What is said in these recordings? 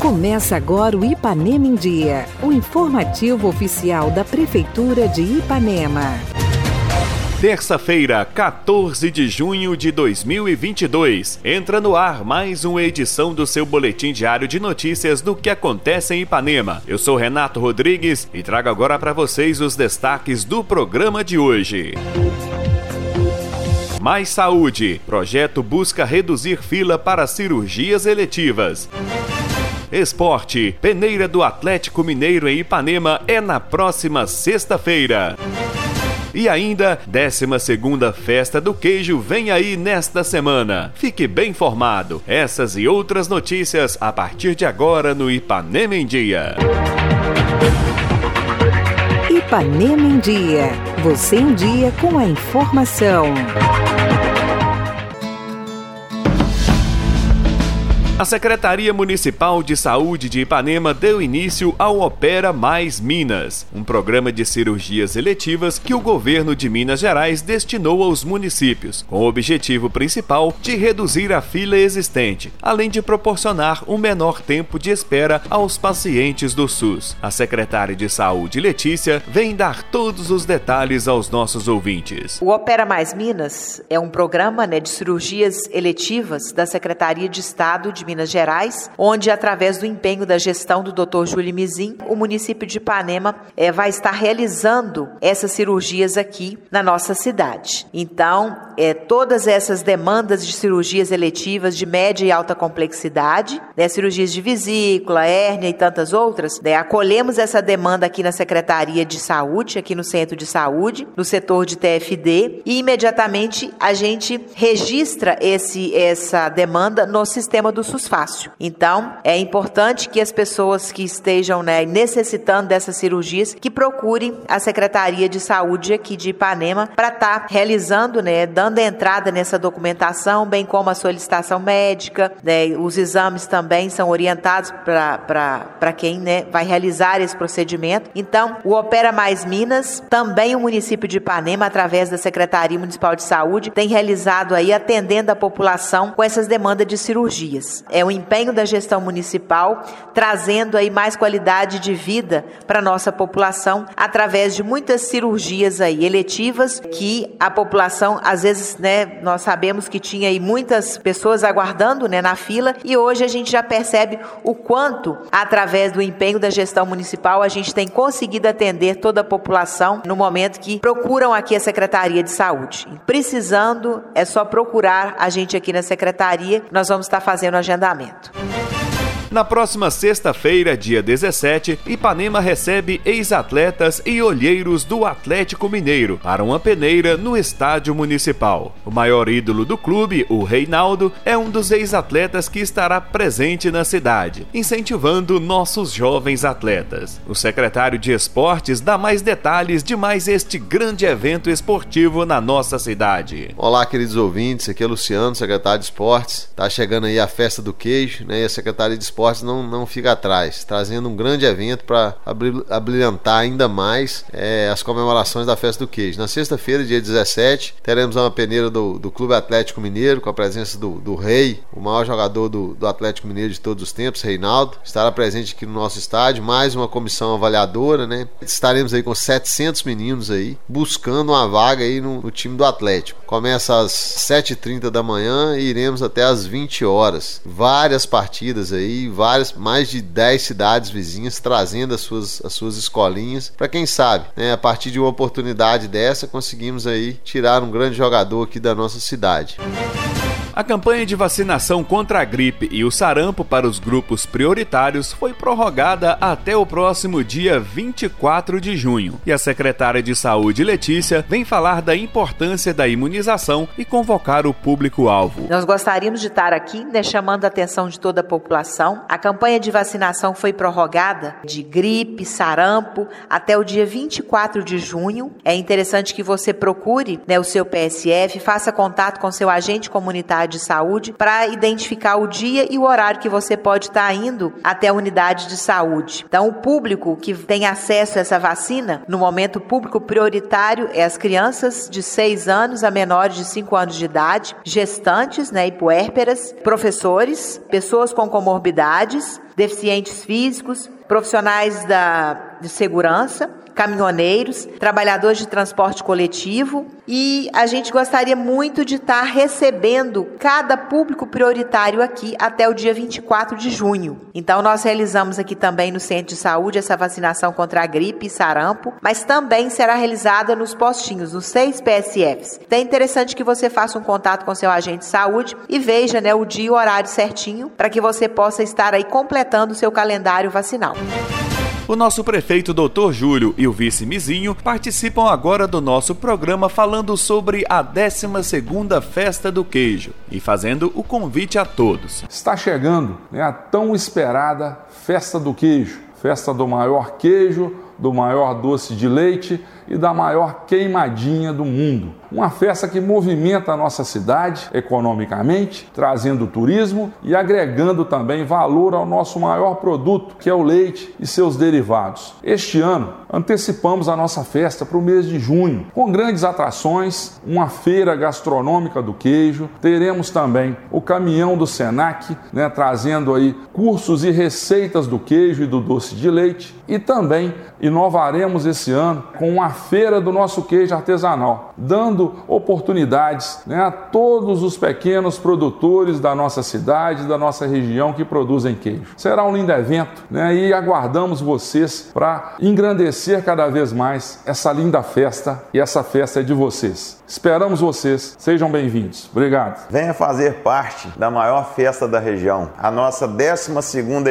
Começa agora o Ipanema em Dia, o informativo oficial da Prefeitura de Ipanema. Terça-feira, 14 de junho de 2022. Entra no ar mais uma edição do seu boletim diário de notícias do que acontece em Ipanema. Eu sou Renato Rodrigues e trago agora para vocês os destaques do programa de hoje. Mais Saúde. Projeto busca reduzir fila para cirurgias eletivas. Esporte. Peneira do Atlético Mineiro em Ipanema é na próxima sexta-feira. E ainda, 12ª Festa do Queijo vem aí nesta semana. Fique bem informado. Essas e outras notícias a partir de agora no Ipanema em Dia. Ipanema em Dia. Você em dia com a informação. A Secretaria Municipal de Saúde de Ipanema deu início ao Opera Mais Minas, um programa de cirurgias eletivas que o governo de Minas Gerais destinou aos municípios, com o objetivo principal de reduzir a fila existente, além de proporcionar um menor tempo de espera aos pacientes do SUS. A secretária de Saúde, Letícia, vem dar todos os detalhes aos nossos ouvintes. O Opera Mais Minas é um programa né, de cirurgias eletivas da Secretaria de Estado de Minas Gerais, onde, através do empenho da gestão do Dr. Júlio Mizin, o município de Ipanema é, vai estar realizando essas cirurgias aqui na nossa cidade. Então, é, todas essas demandas de cirurgias eletivas de média e alta complexidade, né, cirurgias de vesícula, hérnia e tantas outras, né, acolhemos essa demanda aqui na Secretaria de Saúde, aqui no Centro de Saúde, no setor de TFD, e imediatamente a gente registra esse, essa demanda no sistema do SUS fácil. Então, é importante que as pessoas que estejam né, necessitando dessas cirurgias que procurem a Secretaria de Saúde aqui de Ipanema para estar tá realizando, né, dando entrada nessa documentação, bem como a solicitação médica. Né, os exames também são orientados para quem né, vai realizar esse procedimento. Então, o Opera Mais Minas, também o município de Ipanema, através da Secretaria Municipal de Saúde, tem realizado aí atendendo a população com essas demandas de cirurgias. É o empenho da gestão municipal trazendo aí mais qualidade de vida para nossa população através de muitas cirurgias aí eletivas que a população às vezes, né, nós sabemos que tinha aí muitas pessoas aguardando, né, na fila e hoje a gente já percebe o quanto através do empenho da gestão municipal a gente tem conseguido atender toda a população no momento que procuram aqui a Secretaria de Saúde. Precisando é só procurar a gente aqui na secretaria, nós vamos estar fazendo a agendamento. Na próxima sexta-feira, dia 17, Ipanema recebe ex-atletas e olheiros do Atlético Mineiro para uma peneira no estádio municipal. O maior ídolo do clube, o Reinaldo, é um dos ex-atletas que estará presente na cidade, incentivando nossos jovens atletas. O secretário de Esportes dá mais detalhes de mais este grande evento esportivo na nossa cidade. Olá, queridos ouvintes, aqui é Luciano, secretário de Esportes. Tá chegando aí a festa do queijo, né? E a secretaria de Esportes esportes não, não fica atrás, trazendo um grande evento para abrilhantar ainda mais é, as comemorações da Festa do Queijo. Na sexta-feira, dia 17, teremos uma peneira do, do Clube Atlético Mineiro, com a presença do, do Rei, o maior jogador do, do Atlético Mineiro de todos os tempos, Reinaldo, estará presente aqui no nosso estádio, mais uma comissão avaliadora, né? Estaremos aí com 700 meninos aí, buscando uma vaga aí no, no time do Atlético. Começa às 7h30 da manhã e iremos até às 20 horas. Várias partidas aí, várias, mais de 10 cidades vizinhas trazendo as suas, as suas escolinhas. Para quem sabe, né, a partir de uma oportunidade dessa, conseguimos aí tirar um grande jogador aqui da nossa cidade. A campanha de vacinação contra a gripe e o sarampo para os grupos prioritários foi prorrogada até o próximo dia 24 de junho. E a secretária de Saúde, Letícia, vem falar da importância da imunização e convocar o público-alvo. Nós gostaríamos de estar aqui né, chamando a atenção de toda a população. A campanha de vacinação foi prorrogada de gripe, sarampo, até o dia 24 de junho. É interessante que você procure né, o seu PSF, faça contato com seu agente comunitário de saúde para identificar o dia e o horário que você pode estar tá indo até a unidade de saúde. Então, o público que tem acesso a essa vacina, no momento público prioritário é as crianças de 6 anos a menores de 5 anos de idade, gestantes né, e puérperas, professores, pessoas com comorbidades, deficientes físicos, profissionais da, de segurança, caminhoneiros, trabalhadores de transporte coletivo e a gente gostaria muito de estar recebendo cada público prioritário aqui até o dia 24 de junho. Então nós realizamos aqui também no Centro de Saúde essa vacinação contra a gripe e sarampo, mas também será realizada nos postinhos, nos seis PSFs. Então é interessante que você faça um contato com seu agente de saúde e veja né, o dia e o horário certinho para que você possa estar aí completando o seu calendário vacinal. O nosso prefeito Dr. Júlio e o vice Mizinho participam agora do nosso programa falando sobre a 12ª Festa do Queijo e fazendo o convite a todos. Está chegando né, a tão esperada Festa do Queijo, festa do maior queijo, do maior doce de leite e da maior queimadinha do mundo. Uma festa que movimenta a nossa cidade economicamente, trazendo turismo e agregando também valor ao nosso maior produto, que é o leite e seus derivados. Este ano, antecipamos a nossa festa para o mês de junho, com grandes atrações, uma feira gastronômica do queijo, teremos também o caminhão do Senac, né, trazendo aí cursos e receitas do queijo e do doce de leite, e também inovaremos esse ano com uma feira do nosso queijo artesanal, dando oportunidades né, a todos os pequenos produtores da nossa cidade, da nossa região que produzem queijo. Será um lindo evento né, e aguardamos vocês para engrandecer cada vez mais essa linda festa e essa festa é de vocês. Esperamos vocês, sejam bem-vindos. Obrigado. Venha fazer parte da maior festa da região, a nossa 12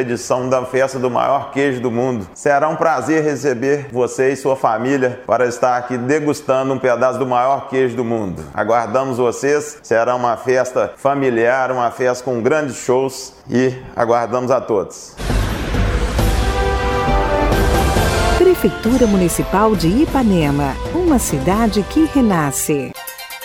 edição da festa do maior queijo do mundo. Será um prazer receber você e sua família para estar aqui degustando um pedaço do maior queijo do mundo. Aguardamos vocês, será uma festa familiar, uma festa com grandes shows e aguardamos a todos. Prefeitura Municipal de Ipanema, uma cidade que renasce.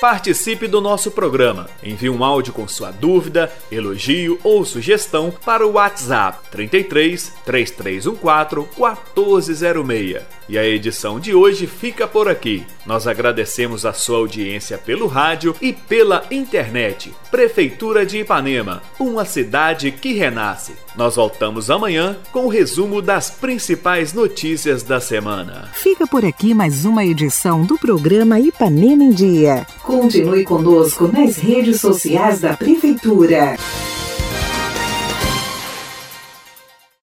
Participe do nosso programa. Envie um áudio com sua dúvida, elogio ou sugestão para o WhatsApp 33 3314 1406. E a edição de hoje fica por aqui. Nós agradecemos a sua audiência pelo rádio e pela internet. Prefeitura de Ipanema, uma cidade que renasce. Nós voltamos amanhã com o resumo das principais notícias da semana. Fica por aqui mais uma edição do programa Ipanema em Dia. Continue conosco nas redes sociais da Prefeitura.